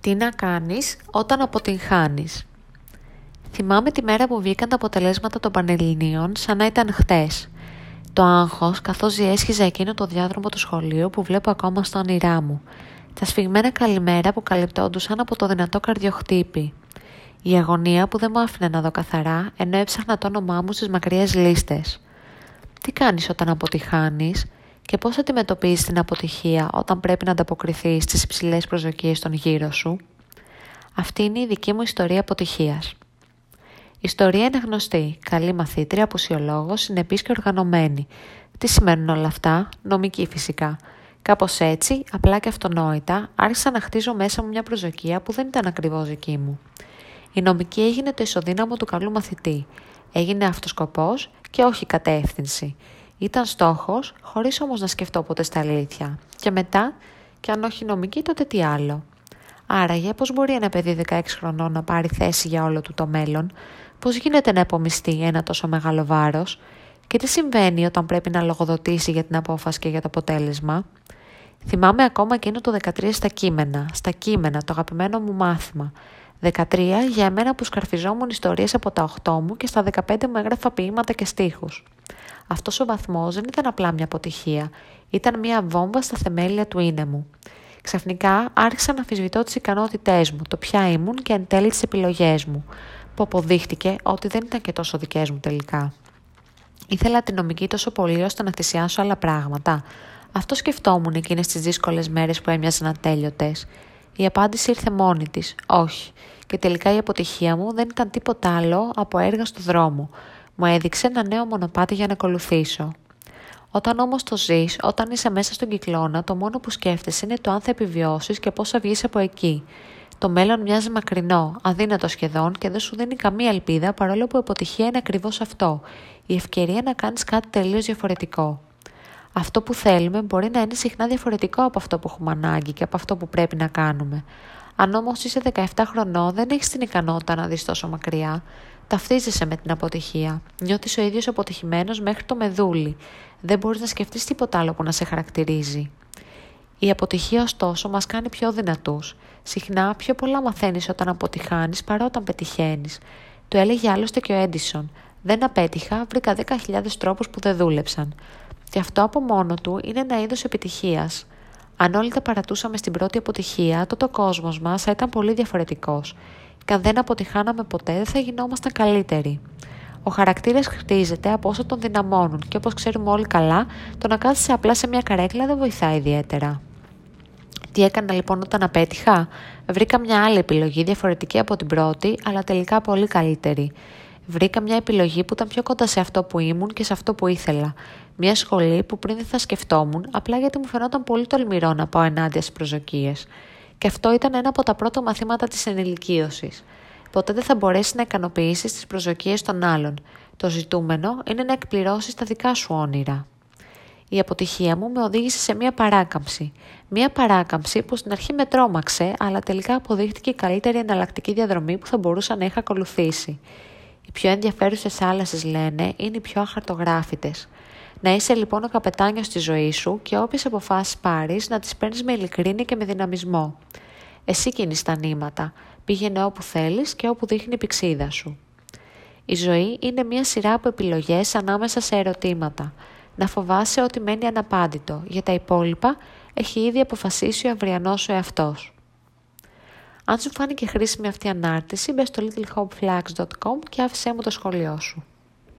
Τι να κάνεις όταν αποτυγχάνεις. Θυμάμαι τη μέρα που βγήκαν τα αποτελέσματα των Πανελληνίων σαν να ήταν χτες. Το άγχος καθώς διέσχιζα εκείνο το διάδρομο του σχολείου που βλέπω ακόμα στα όνειρά μου. Τα σφιγμένα καλημέρα που καλυπτόντουσαν από το δυνατό καρδιοχτύπη. Η αγωνία που δεν μου άφηνε να δω καθαρά ενώ έψαχνα το όνομά μου στις μακριές λίστες. Τι κάνεις όταν αποτυχάνεις, και πώς αντιμετωπίζεις την αποτυχία όταν πρέπει να ανταποκριθείς στις υψηλές προσδοκίες των γύρω σου; Αυτή είναι η δική μου ιστορία αποτυχίας. Η ιστορία είναι γνωστή, καλή μαθήτρια, απουσιολόγος, συνεπής και οργανωμένη. Τι σημαίνουν όλα αυτά, νομική φυσικά. Κάπως έτσι, απλά και αυτονόητα, άρχισα να χτίζω μέσα μου μια προσδοκία που δεν ήταν ακριβώς δική μου. Η νομική έγινε το ισοδύναμο του καλού μαθητή. Έγινε αυτοσκοπός και όχι κατεύθυνση. Ήταν στόχος, χωρίς όμως να σκεφτώ ποτέ στα αλήθεια. Και μετά, και αν όχι νομική, τότε τι άλλο. Άραγε, πώς μπορεί ένα παιδί 16 χρονών να πάρει θέση για όλο του το μέλλον, πώς γίνεται να επομιστεί ένα τόσο μεγάλο βάρος; Και τι συμβαίνει όταν πρέπει να λογοδοτήσει για την απόφαση και για το αποτέλεσμα; Θυμάμαι ακόμα εκείνο το 13 στα κείμενα, στα κείμενα, το αγαπημένο μου μάθημα. 13 για εμένα που σκαρφιζόμουν ιστορίες από τα 8 μου και στα 15 μου έγραφα ποίηματα και στίχους. Αυτός ο βαθμός δεν ήταν απλά μια αποτυχία, ήταν μια βόμβα στα θεμέλια του είναι μου. Ξαφνικά άρχισα να αμφισβητώ τις ικανότητές μου, το ποια ήμουν και εν τέλει τις επιλογές μου, που αποδείχτηκε ότι δεν ήταν και τόσο δικές μου τελικά. Ήθελα την νομική τόσο πολύ ώστε να θυσιάσω άλλα πράγματα. Αυτό σκεφτόμουν εκείνες τις δύσκολες μέρες που έμοιαζαν ατέλειωτες. Η απάντηση ήρθε μόνη της, όχι. Και τελικά η αποτυχία μου δεν ήταν τίποτα άλλο από έργα στο δρόμο, μου έδειξε ένα νέο μονοπάτι για να ακολουθήσω. Όταν όμως το ζεις, όταν είσαι μέσα στον κυκλώνα, το μόνο που σκέφτεσαι είναι το αν θα επιβιώσεις και πώς θα βγεις από εκεί. Το μέλλον μοιάζει μακρινό, αδύνατο σχεδόν και δεν σου δίνει καμία ελπίδα παρόλο που η αποτυχία είναι ακριβώς αυτό. Η ευκαιρία να κάνεις κάτι τελείως διαφορετικό. Αυτό που θέλουμε μπορεί να είναι συχνά διαφορετικό από αυτό που έχουμε ανάγκη και από αυτό που πρέπει να κάνουμε. Αν όμως είσαι 17 χρονών, δεν έχεις την ικανότητα να δεις τόσο μακριά. Ταυτίζεσαι με την αποτυχία. Νιώθεις ο ίδιος αποτυχημένος μέχρι το μεδούλι. Δεν μπορείς να σκεφτείς τίποτα άλλο που να σε χαρακτηρίζει. Η αποτυχία, ωστόσο, μας κάνει πιο δυνατούς. Συχνά πιο πολλά μαθαίνεις όταν αποτυχάνεις παρά όταν πετυχαίνεις. Το έλεγε άλλωστε και ο Έντισον. Δεν απέτυχα, βρήκα 10.000 τρόπους που δεν δούλεψαν. Και αυτό από μόνο του είναι ένα είδος επιτυχίας. Αν όλοι τα παρατούσαμε στην πρώτη αποτυχία, τότε ο κόσμος μας θα ήταν πολύ διαφορετικός και αν δεν αποτυχάναμε ποτέ δεν θα γινόμασταν καλύτεροι. Ο χαρακτήρας χτίζεται από όσο τον δυναμώνουν και όπως ξέρουμε όλοι καλά, το να κάθεσαι απλά σε μια καρέκλα δεν βοηθάει ιδιαίτερα. Τι έκανα λοιπόν όταν απέτυχα, βρήκα μια άλλη επιλογή διαφορετική από την πρώτη, αλλά τελικά πολύ καλύτερη. Βρήκα μια επιλογή που ήταν πιο κοντά σε αυτό που ήμουν και σε αυτό που ήθελα. Μια σχολή που πριν δεν θα σκεφτόμουν, απλά γιατί μου φαινόταν πολύ τολμηρό να πάω ενάντια στις προσδοκίες. Και αυτό ήταν ένα από τα πρώτα μαθήματα της ενηλικίωσης. Ποτέ δεν θα μπορέσεις να ικανοποιήσεις τις προσδοκίες των άλλων. Το ζητούμενο είναι να εκπληρώσεις τα δικά σου όνειρα. Η αποτυχία μου με οδήγησε σε μία παράκαμψη. Μία παράκαμψη που στην αρχή με τρόμαξε, αλλά τελικά αποδείχτηκε η καλύτερη εναλλακτική διαδρομή που θα μπορούσα να είχα ακολουθήσει. Οι πιο ενδιαφέρουσες θάλασσες, λένε, είναι οι πιο αχαρτογράφητες. Να είσαι λοιπόν ο καπετάνιος στη ζωής σου και όποιες αποφάσεις πάρεις να τις παίρνεις με ειλικρίνη και με δυναμισμό. Εσύ κινείς τα νήματα, πήγαινε όπου θέλεις και όπου δείχνει η πηξίδα σου. Η ζωή είναι μια σειρά από επιλογές ανάμεσα σε ερωτήματα. Να φοβάσαι ότι μένει αναπάντητο, για τα υπόλοιπα έχει ήδη αποφασίσει ο αυριανός σου εαυτός. Αν σου φάνηκε χρήσιμη αυτή η ανάρτηση, μπες στο littlehopeflags.com και άφησέ μου το σχόλιο σου.